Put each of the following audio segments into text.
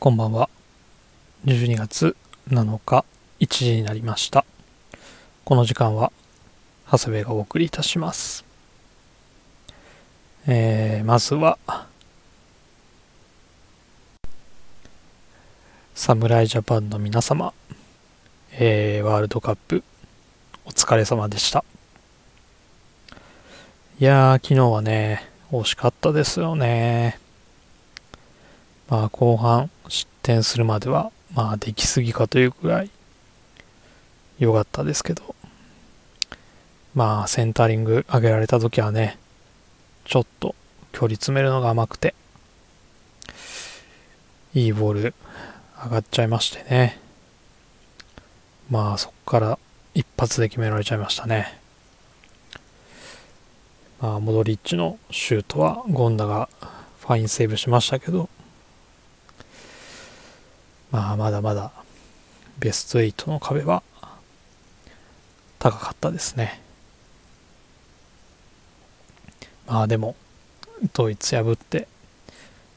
こんばんは。12月7日1時になりました。この時間は、長谷部がお送りいたします。えー、まずは、侍ジャパンの皆様、えー、ワールドカップ、お疲れ様でした。いやー、昨日はね、惜しかったですよね。まあ後半失点するまではまあできすぎかというくらい良かったですけど。まあセンタリング上げられた時はねちょっと距離詰めるのが甘くていいボール上がっちゃいましてね。まあそこから一発で決められちゃいましたね。まあモドリッチのシュートはゴンダがファインセーブしましたけどまあまだまだベスト8の壁は高かったですね。まあでもドイツ破って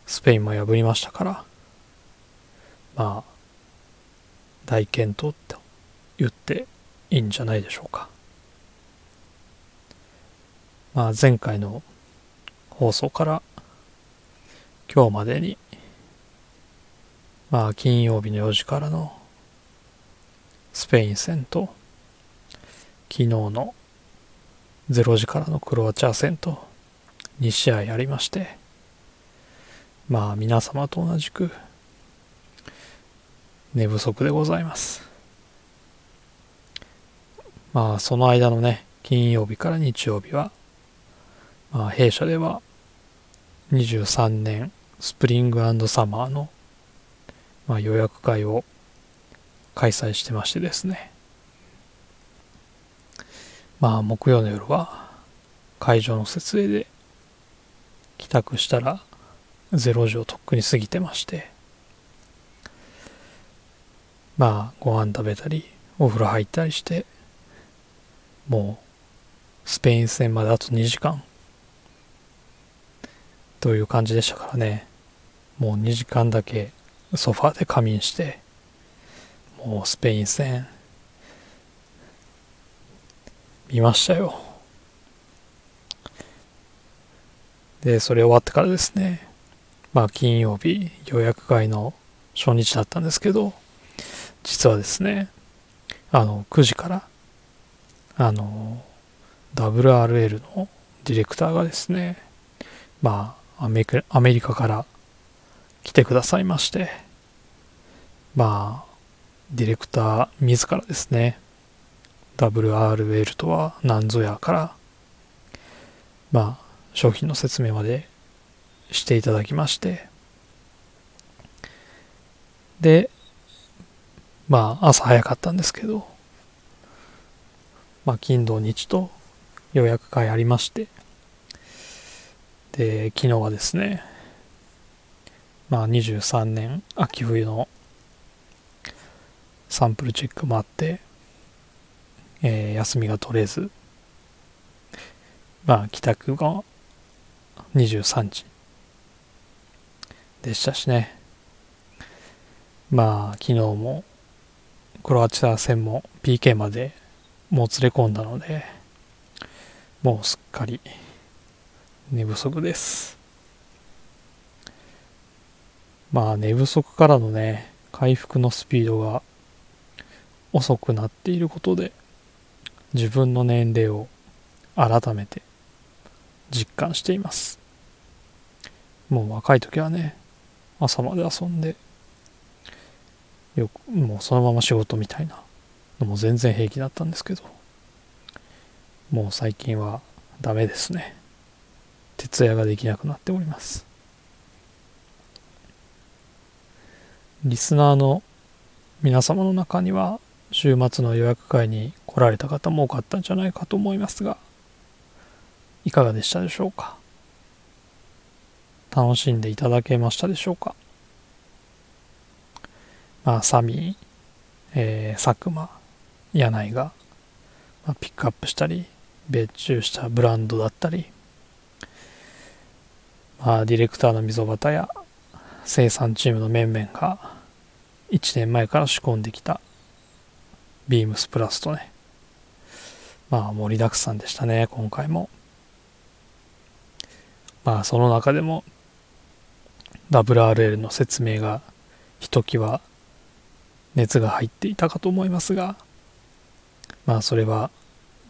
スペインも破りましたからまあ大健闘と言っていいんじゃないでしょうか。まあ前回の放送から今日までにまあ、金曜日の4時からのスペイン戦と、昨日の0時からのクロアチア戦と2試合ありまして、まあ、皆様と同じく寝不足でございます。まあ、その間のね、金曜日から日曜日は、まあ、弊社では23年スプリングサマーのまあ、予約会を開催してましてですね。まあ木曜の夜は会場の設営で帰宅したら0時をとっくに過ぎてまして。まあご飯食べたりお風呂入ったりしてもうスペイン戦まであと2時間という感じでしたからね。もう2時間だけソファーで仮眠してもうスペイン戦見ましたよ。でそれ終わってからですねまあ金曜日予約会の初日だったんですけど実はですねあの9時からあの WRL のディレクターがですねまあアメリカから来てくださいまして。まあディレクター自らですね。WRL とは何ぞやから。まあ商品の説明までしていただきまして。でまあ朝早かったんですけど。まあ金土日と予約会ありまして。で昨日はですねまあ、23年秋冬のサンプルチェックもあって、えー、休みが取れず、まあ、帰宅が23時でしたしね。まあ、昨日もクロアチア戦も PK までもう連れ込んだので、もうすっかり寝不足です。まあ寝不足からのね回復のスピードが遅くなっていることで自分の年齢を改めて実感しています。もう若い時はね朝まで遊んでよくもうそのまま仕事みたいなのも全然平気だったんですけどもう最近はダメですね。徹夜ができなくなっております。リスナーの皆様の中には週末の予約会に来られた方も多かったんじゃないかと思いますがいかがでしたでしょうか？楽しんでいただけましたでしょうか？まあサミー、えー、佐久間柳井が、まあ、ピックアップしたり別注したブランドだったりまあディレクターの溝端や生産チームの面々が1年前から仕込んできたビームスプラスとね。まあ盛りだくさんでしたね今回も。まあその中でも WRL の説明がひときわ熱が入っていたかと思いますがまあそれは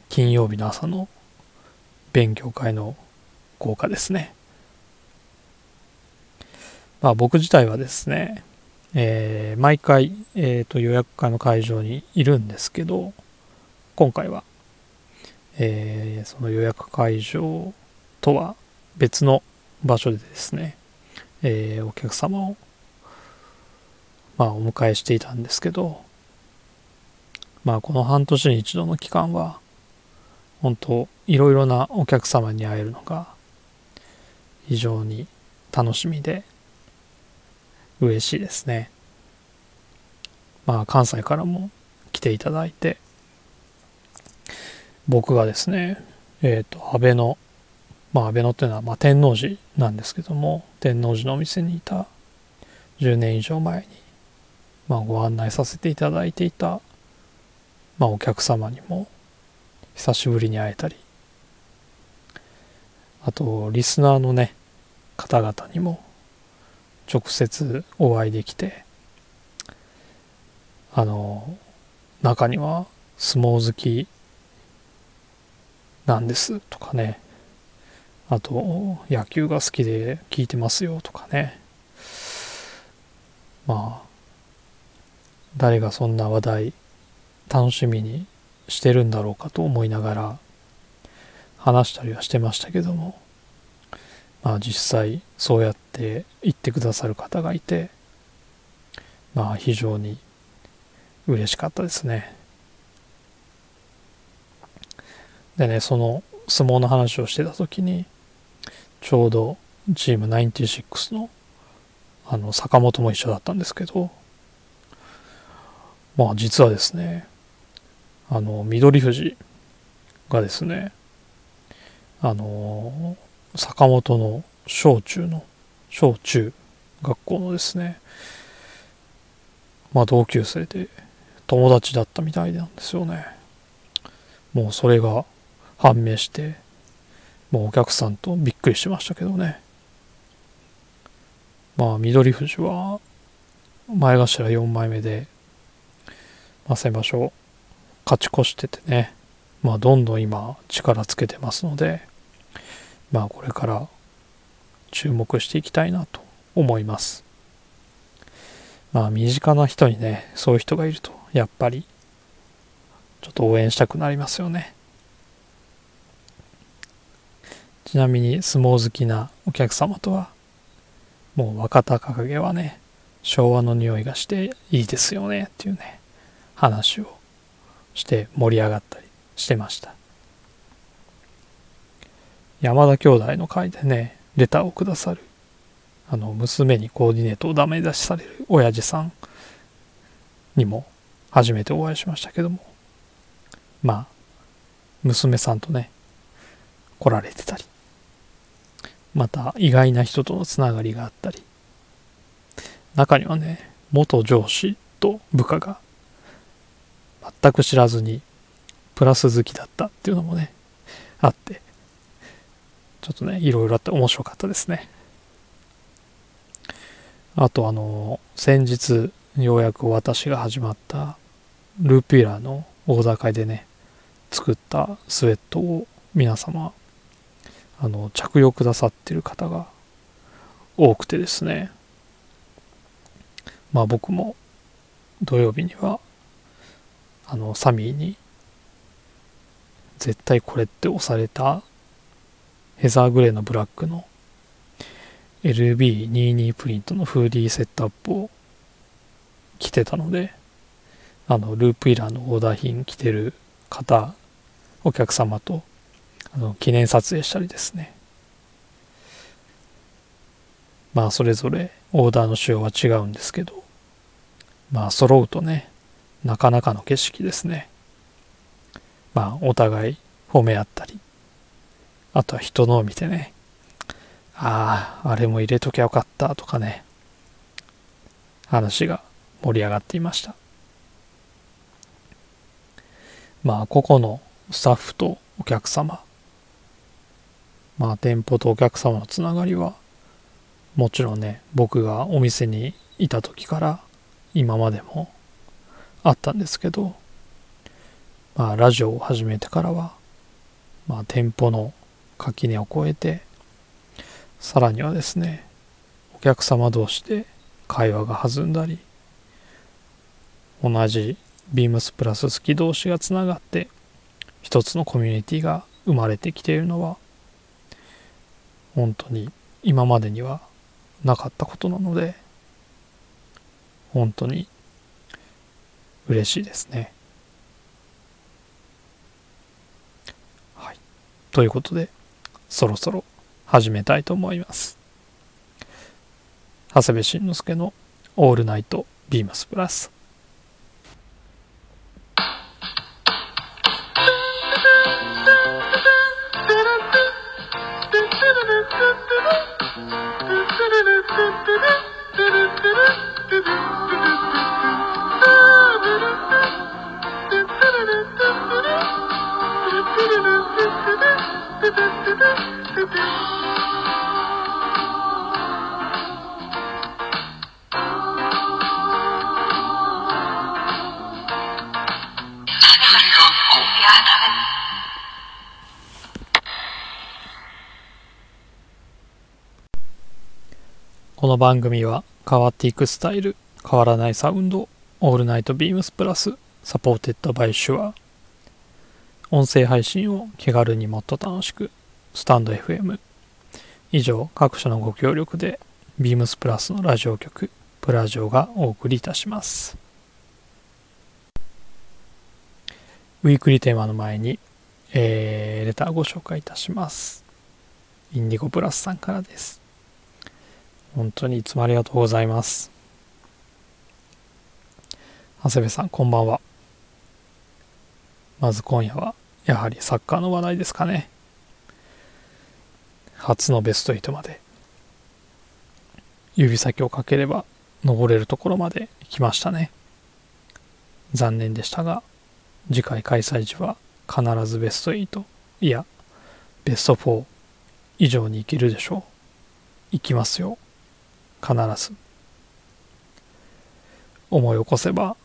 金曜日の朝の勉強会の効果ですね。まあ僕自体はですね、えー、毎回、えー、と予約会の会場にいるんですけど今回は、えー、その予約会場とは別の場所でですね、えー、お客様をまあお迎えしていたんですけどまあこの半年に一度の期間は本当いろいろなお客様に会えるのが非常に楽しみで嬉しいですね。まあ関西からも来ていただいて。僕がですねえっ、ー、と安倍のまあ安倍のっていうのは、まあ、天王寺なんですけども天王寺のお店にいた10年以上前に、まあ、ご案内させていただいていた、まあ、お客様にも久しぶりに会えたりあとリスナーのね方々にも直接お会いできてあの中には相撲好きなんですとかね。あと野球が好きで聞いてますよとかね。まあ誰がそんな話題楽しみにしてるんだろうかと思いながら話したりはしてましたけども。まあ実際そうやって言ってくださる方がいてまあ非常に嬉しかったですね。でねその相撲の話をしてた時にちょうどチーム96のあの坂本も一緒だったんですけどまあ実はですねあの緑富士がですねあの坂本の小中の小中学校のですねまあ同級生で友達だったみたいなんですよね。もうそれが判明してもうお客さんとびっくりしましたけどね。まあ緑富士は前頭4枚目で、まあ、先場所勝ち越しててねまあどんどん今力つけてますのでまあこれから注目していきたいなと思います。まあ身近な人にねそういう人がいるとやっぱりちょっと応援したくなりますよね。ちなみに相撲好きなお客様とはもう若隆景はね昭和の匂いがしていいですよねっていうね話をして盛り上がったりしてました。山田兄弟の会でねレターをくださるあの娘にコーディネートをダメ出しされる親父さんにも初めてお会いしましたけどもまあ娘さんとね来られてたりまた意外な人とのつながりがあったり中にはね元上司と部下が全く知らずにプラス好きだったっていうのもねあってちょっとねいろいろあって面白かったですね。あとあの先日ようやく私が始まったルーピーラーのオーダー会でね作ったスウェットを皆様あの着用くださってる方が多くてですね。まあ僕も土曜日にはあのサミーに絶対これって押されたヘザーグレーのブラックの LB22 プリントのフーディーセットアップを着てたのであのループウィラーのオーダー品着てる方お客様とあの記念撮影したりですね。まあそれぞれオーダーの仕様は違うんですけどまあ揃うとねなかなかの景色ですね。まあお互い褒め合ったりあとは人のを見てね。あああれも入れときゃよかったとかね。話が盛り上がっていました。まあ個々のスタッフとお客様。まあ店舗とお客様のつながりはもちろんね僕がお店にいた時から今までもあったんですけどまあラジオを始めてからはまあ店舗の垣根を越えてさらにはですねお客様同士で会話が弾んだり同じビームスプラス好き同士がつながって一つのコミュニティが生まれてきているのは本当に今までにはなかったことなので本当に嬉しいですね。はい。ということでそろそろ始めたいと思います。長谷部慎之介のオールナイトビームスプラス。この番組は変わっていくスタイル変わらないサウンド All Night BEAMS+ supported by Shure。音声配信を気軽にもっと楽しく。スタンド FM 以上各社のご協力でビームスプラスのラジオ局プラジオがお送りいたします。ウィークリーテーマの前に、えー、レターご紹介いたします。インディゴプラスさんからです。本当にいつもありがとうございます。長谷部さん、こんばんは。まず今夜は、やはりサッカーの話題ですかね。初のベスト8まで、指先をかければ登れるところまで来ましたね。残念でしたが、次回開催時は必ずベスト8、いや、ベスト4以上に行けるでしょう。行きますよ。必ず思い起こせば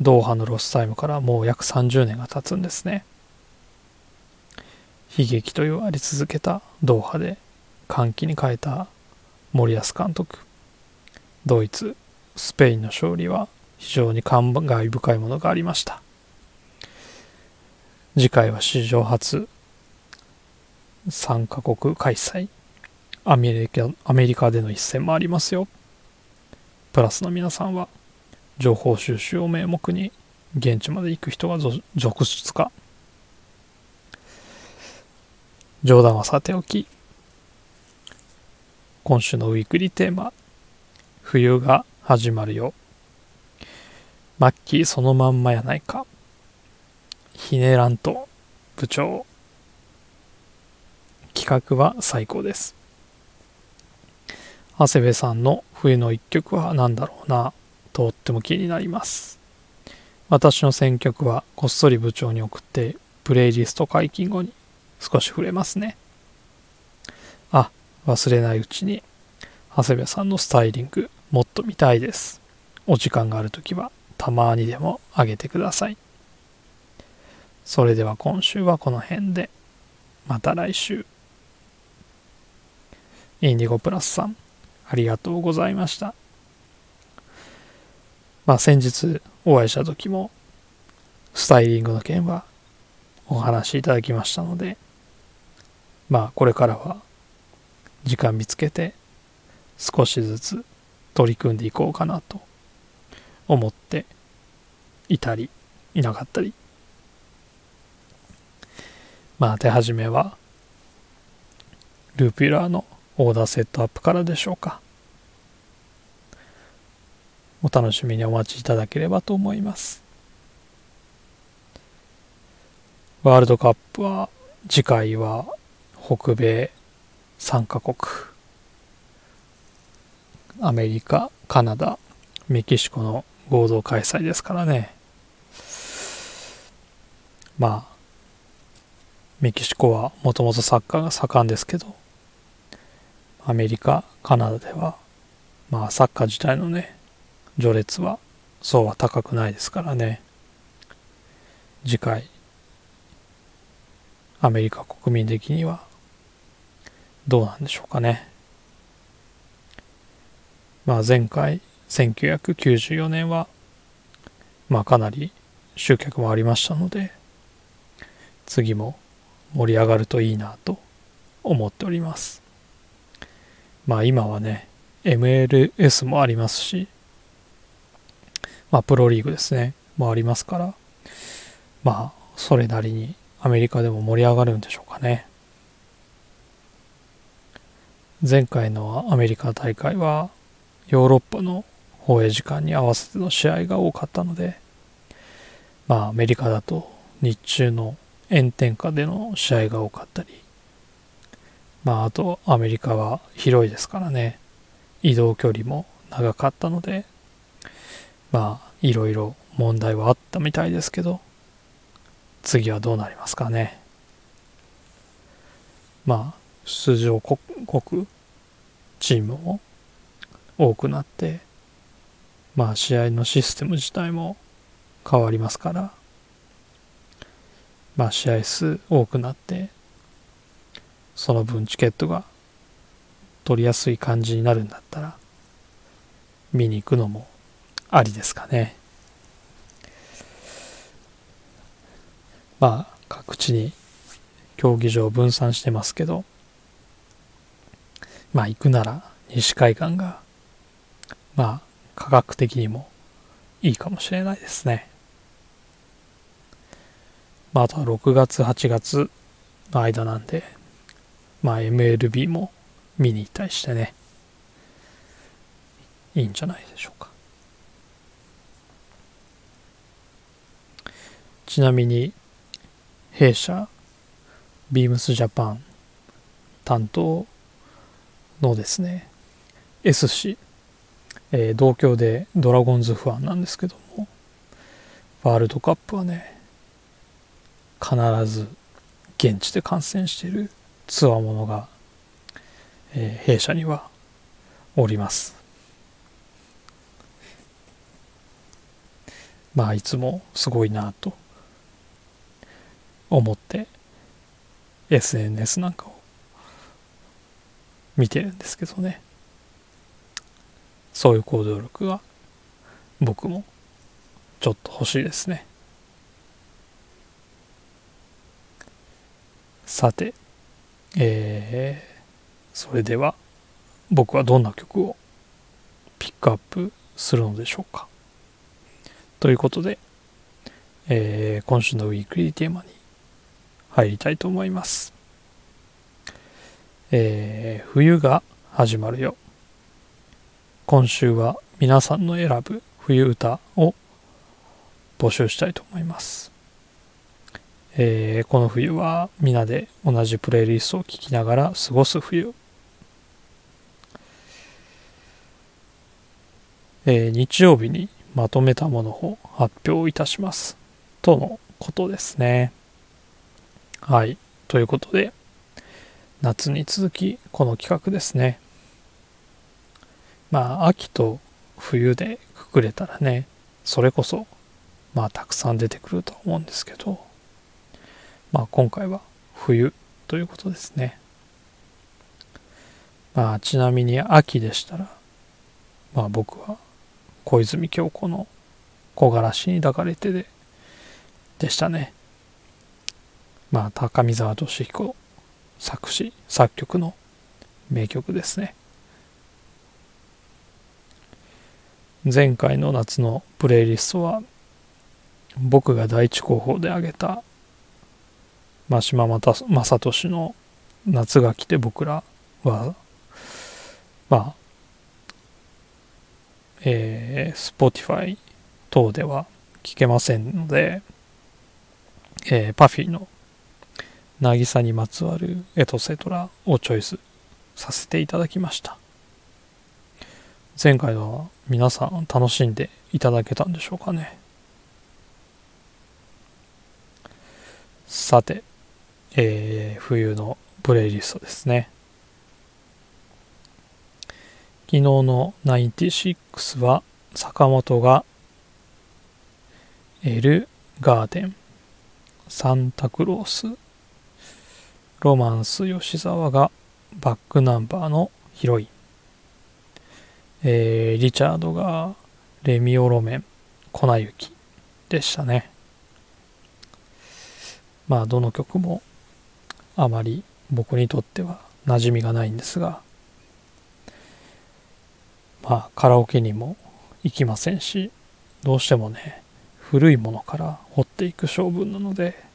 ドーハのロスタイムからもう約30年が経つんですね悲劇と言われ続けたドーハで歓喜に変えた森保監督。ドイツスペインの勝利は非常に感慨深いものがありました。次回は史上初3カ国開催。アメリカアメリカでの一戦もありますよ。プラスの皆さんは情報収集を名目に現地まで行く人が続出か。冗談はさておき今週のウィークリーテーマ「冬が始まるよ」マッキーそのまんまやないか。ひねらんと部長。企画は最高です。長谷部さんの冬の一曲は何だろうなとっても気になります。私の選曲はこっそり部長に送ってプレイリスト解禁後に少し触れますね。あ忘れないうちに長谷部さんのスタイリングもっと見たいです。お時間がある時はたまにでもあげてください。それでは今週はこの辺で。また来週。インディゴプラスさんありがとうございました。まあ先日お会いした時もスタイリングの件はお話しいただきましたのでまあこれからは時間見つけて少しずつ取り組んでいこうかなと思っていたりいなかったり。まあ手始めはルーピュラーのオーダーセットアップからでしょうか。お楽しみにお待ちいただければと思います。ワールドカップは次回は北米3カ国。アメリカカナダメキシコの合同開催ですからね。まあメキシコはもともとサッカーが盛んですけどアメリカカナダではまあサッカー自体のね序列はそうは高くないですからね。次回アメリカ国民的にはどうなんでしょうかね。まあ前回1994年はまあかなり集客もありましたので次も盛り上がるといいなと思っております。まあ今はね MLS もありますしまあプロリーグですねもありますからまあそれなりにアメリカでも盛り上がるんでしょうかね。前回のアメリカ大会はヨーロッパの放映時間に合わせての試合が多かったのでまあアメリカだと日中の炎天下での試合が多かったりまああとアメリカは広いですからね。移動距離も長かったのでまあいろいろ問題はあったみたいですけど次はどうなりますかね。まあ出場国チームも多くなってまあ試合のシステム自体も変わりますからまあ試合数多くなってその分チケットが取りやすい感じになるんだったら見に行くのもありですかね。まあ各地に競技場分散してますけどまあ行くなら西海岸がまあ価格的にもいいかもしれないですね。まあ、あとは6月、8月の間なんで、まあ、MLB も見に行ったりしてね、いいんじゃないでしょうか。ちなみに、弊社、ビームスジャパン担当のですね、S 氏、えー、同郷でドラゴンズファンなんですけども、ワールドカップはね、必ず現地で観戦しているつわものが、えー、弊社にはおります。まあいつもすごいなと思って SNS なんかを見てるんですけどねそういう行動力が僕もちょっと欲しいですねさて、えー、それでは僕はどんな曲をピックアップするのでしょうか。ということで、えー、今週のウィークリーテーマに入りたいと思います。えー、冬が始まるよ。今週は皆さんの選ぶ冬歌を募集したいと思います。えー、この冬は皆で同じプレイリストを聴きながら過ごす冬、えー、日曜日にまとめたものを発表いたしますとのことですねはいということで夏に続きこの企画ですねまあ秋と冬でくくれたらねそれこそまあたくさん出てくると思うんですけどまあ、今回は冬ということですね。まあ、ちなみに秋でしたら、まあ僕は小泉京子の木枯らしに抱かれてで、でしたね。まあ、高見沢俊彦作詞、作曲の名曲ですね。前回の夏のプレイリストは僕が第一候補で挙げた真島正俊の「夏が来て僕らは」まあえー、Spotify 等では聞けませんので、えー、パフィーの「渚にまつわるエトセトラ」をチョイスさせていただきました。前回は皆さん楽しんでいただけたんでしょうかね。さて、えー、冬のプレイリストですね。昨日の96は坂本がエル・ガーデンサンタクロースロマンス吉沢がバックナンバーのヒロイン、えー、リチャードがレミオロメン粉雪でしたね。まあどの曲もあまり僕にとっては馴染みがないんですが。まあカラオケにも行きませんしどうしてもね古いものから掘っていく性分なので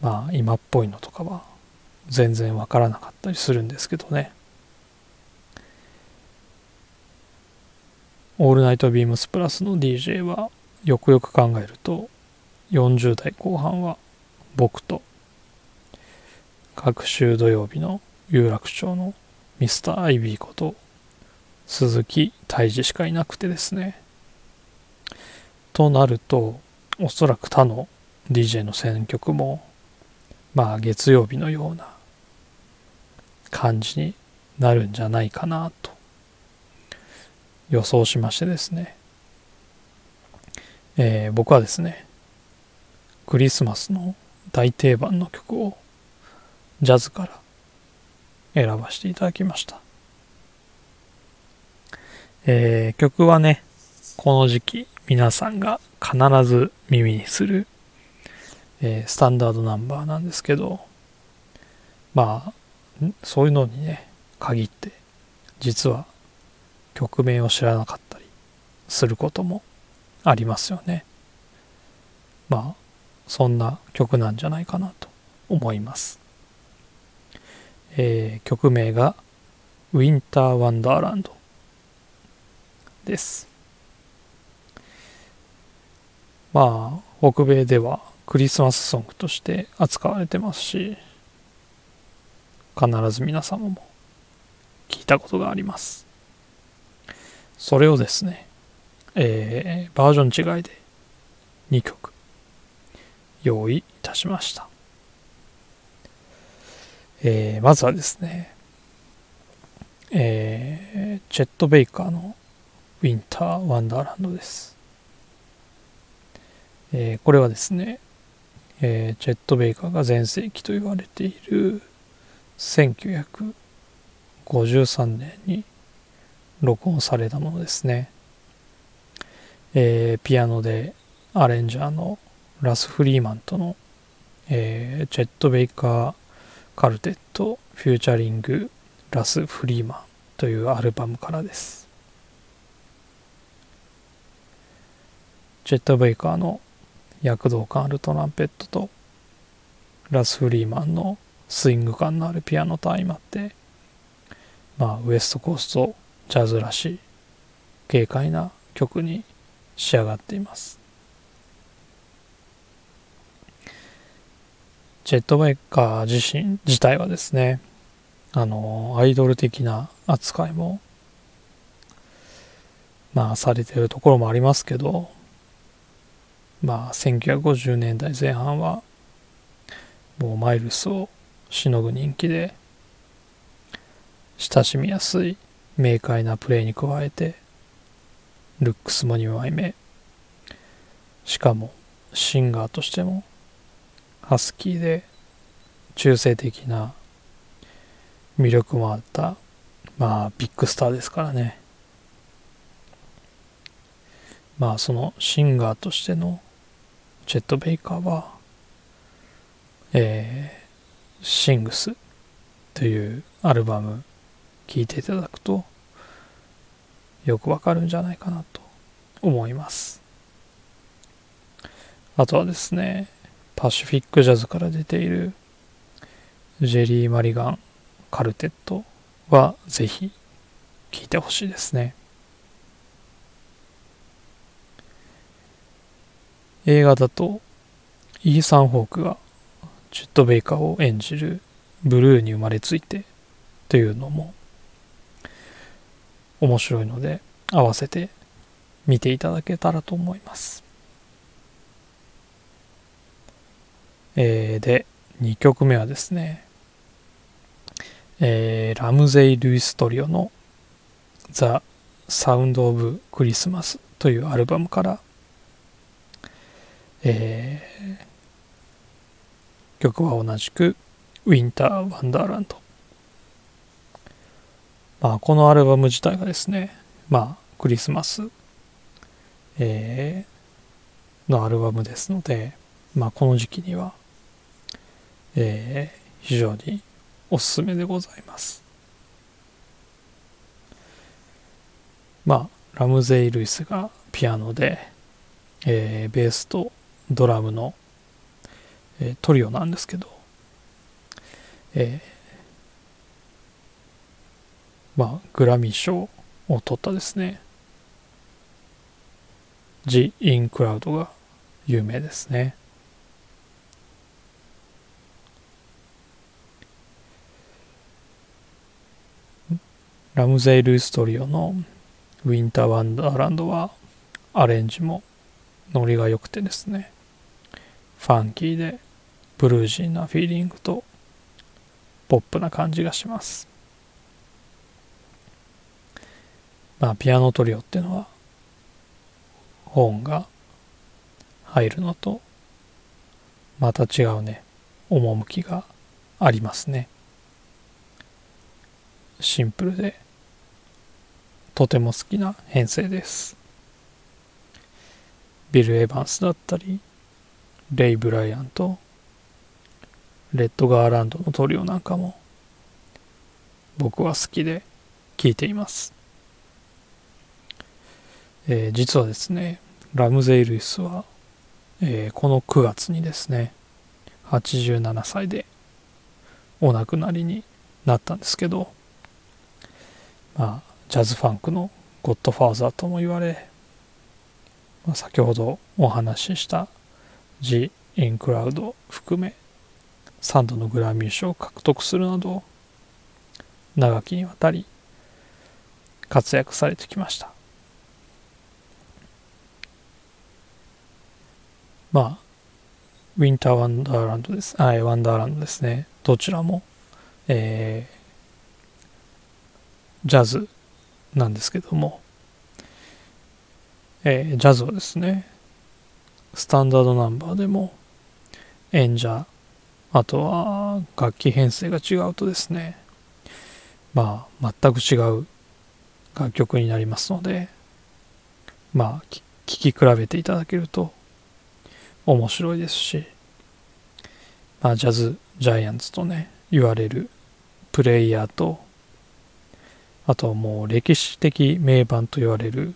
まあ今っぽいのとかは全然わからなかったりするんですけどね。オールナイトビームスプラスの DJ はよくよく考えると40代後半は僕と各週土曜日の有楽町のミスターアイビーこと鈴木泰治しかいなくてですね。となるとおそらく他の DJ の選曲もまあ月曜日のような感じになるんじゃないかなと予想しましてですね、えー、僕はですねクリスマスの大定番の曲をジャズから選ばせていただきました、えー、曲はねこの時期皆さんが必ず耳にする、えー、スタンダードナンバーなんですけどまあそういうのにね限って実は曲名を知らなかったりすることもありますよね。まあそんな曲なんじゃないかなと思います、えー、曲名が「ウィンター・ワンダーランド」です。まあ北米ではクリスマスソングとして扱われてますし必ず皆様も聞いたことがあります。それをですね、えー、バージョン違いで2曲用意いたしました。えー、まずはですね、えー、チェット・ベイカーのウィンター・ワンダーランドです。えー、これはですね、えー、チェット・ベイカーが全盛期と言われている1953年に録音されたものですね。えー、ピアノでアレンジャーのラス・フリーマンとの、えー、チェット・ベイカー・カルテット・フューチャリング・ラス・フリーマンというアルバムからです。チェット・ベイカーの躍動感あるトランペットとラス・フリーマンのスイング感のあるピアノと相まってまあウエストコーストジャズらしい軽快な曲に仕上がっています。ジェットベイカー自身自体はですねあのアイドル的な扱いもまあされてるところもありますけどまあ1950年代前半はもうマイルスをしのぐ人気で親しみやすい明快なプレーに加えてルックスも2枚目。しかもシンガーとしてもハスキーで中性的な魅力もあったまあビッグスターですからね。まあそのシンガーとしてのチェット・ベイカーはえーシングスというアルバム聴いていただくとよくわかるんじゃないかなと思います。あとはですねパシフィックジャズから出ているジェリー・マリガンカルテットはぜひ聴いてほしいですね。映画だとイーサン・ホークがチュット・ベイカーを演じるブルーに生まれついてというのも面白いので合わせて見ていただけたらと思います。えー、で、2曲目はですね、えー、ラムゼイ・ルイストリオの The Sound of Christmas というアルバムから、えー、曲は同じくウィンター・ワンダーランド。まあ、このアルバム自体がですね、まあ、クリスマス、えー、のアルバムですので、まあ、この時期には、えー、非常におすすめでございます。まあ、ラムゼイ・ルイスがピアノで、えー、ベースとドラムの、えー、トリオなんですけど、えー、まあ、グラミー賞を取ったですね、ジ・イン・クラウドが有名ですね。ラムゼイ・ルイストリオのウィンター・ワンダーランドはアレンジもノリが良くてですねファンキーでブルージーなフィーリングとポップな感じがします。まあピアノトリオっていうのは本が入るのとまた違うね趣がありますね。シンプルでとても好きな編成です。ビル・エヴァンスだったりレイ・ブライアンとレッド・ガーランドのトリオなんかも僕は好きで聴いています、えー、実はですねラムゼイ・ルイスは、えー、この9月にですね87歳でお亡くなりになったんですけどまあジャズファンクのゴッドファーザーとも言われまあ、先ほどお話しした「ジ・イン・クラウド」含め3度のグラミー賞を獲得するなど長きにわたり活躍されてきました。まあウィンター・ワンダーランドです。あワンダーランドですね。どちらもえー、ジャズなんですけどもえー、ジャズはですね、スタンダードナンバーでも演者、あとは楽器編成が違うとですね、まあ全く違う楽曲になりますので、まあ聴き比べていただけると面白いですし、まあジャズジャイアンツとね、言われるプレイヤーと、あともう歴史的名盤と言われる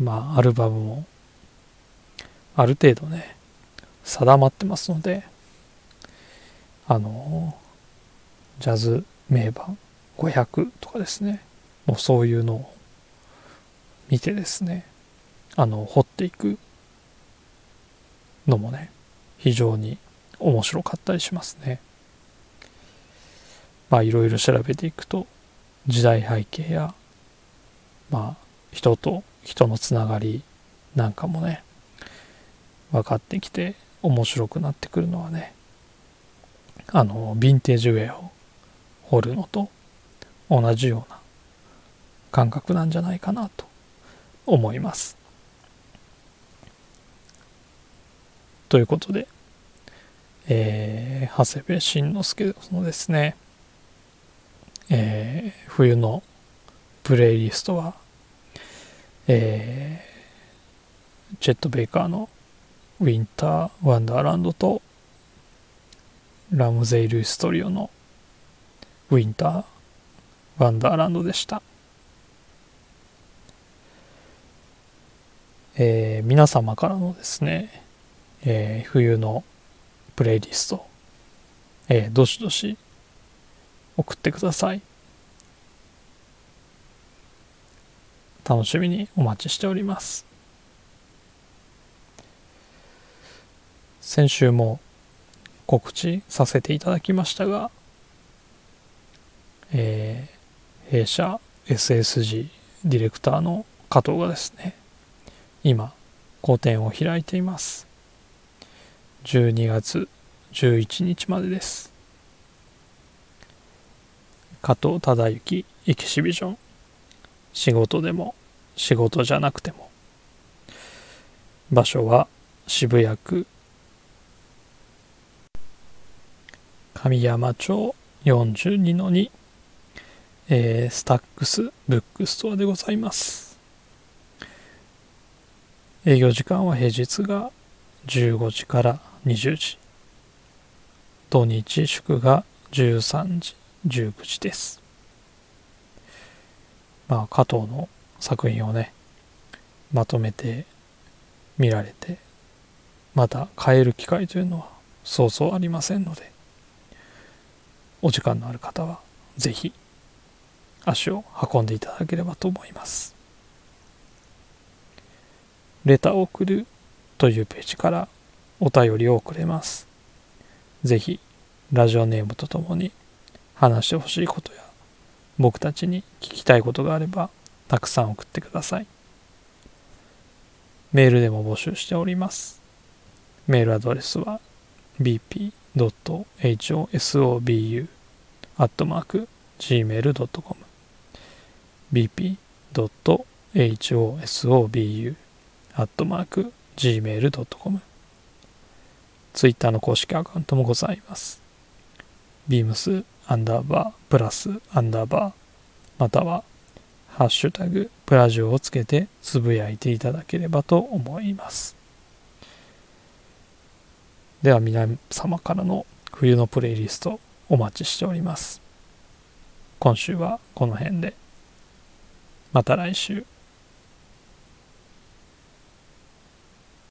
まあ、アルバムもある程度ね定まってますのであのジャズ名盤500とかですねもうそういうのを見てですねあの掘っていくのもね非常に面白かったりしますね。まあいろいろ調べていくと時代背景やまあ人と人のつながりなんかもね分かってきて面白くなってくるのはねあのヴィンテージウェアを掘るのと同じような感覚なんじゃないかなと思います。ということで、えー、長谷部慎之介のですね、えー、冬のプレイリストはえー、チェット・ベイカーのウィンター・ワンダーランドとラムゼイ・ルイストリオのウィンター・ワンダーランドでした、えー、皆様からのですね、えー、冬のプレイリスト、えー、どしどし送ってください。楽しみにお待ちしております先週も告知させていただきましたが、えー、弊社 SSG ディレクターの加藤がですね今個展を開いています。12月11日までです。加藤忠幸エキシビジョン。仕事でも仕事じゃなくても。場所は渋谷区神山町42の2、えー、 Stacks Bookstore でございます。営業時間は平日が15時から20時。土日祝が13時19時です。まあ加藤の作品をねまとめて見られてまた変える機会というのはそうそうありませんのでお時間のある方は是非足を運んでいただければと思いますレターを送るというページからお便りをくれます。ぜひ、ラジオネームとともに話してほしいことや、僕たちに聞きたいことがあれば、たくさん送ってください。メールでも募集しております。メールアドレスは bp.hosobu bp.hosobu.gmail.com bp.hosobu.gmail.com ツイッターの公式アカウントもございます。beams アンダーバープラスアンダーバーまたはハッシュタグプラジオをつけてつぶやいていただければと思います。では皆様からの冬のプレイリストお待ちしております。今週はこの辺で。また来週。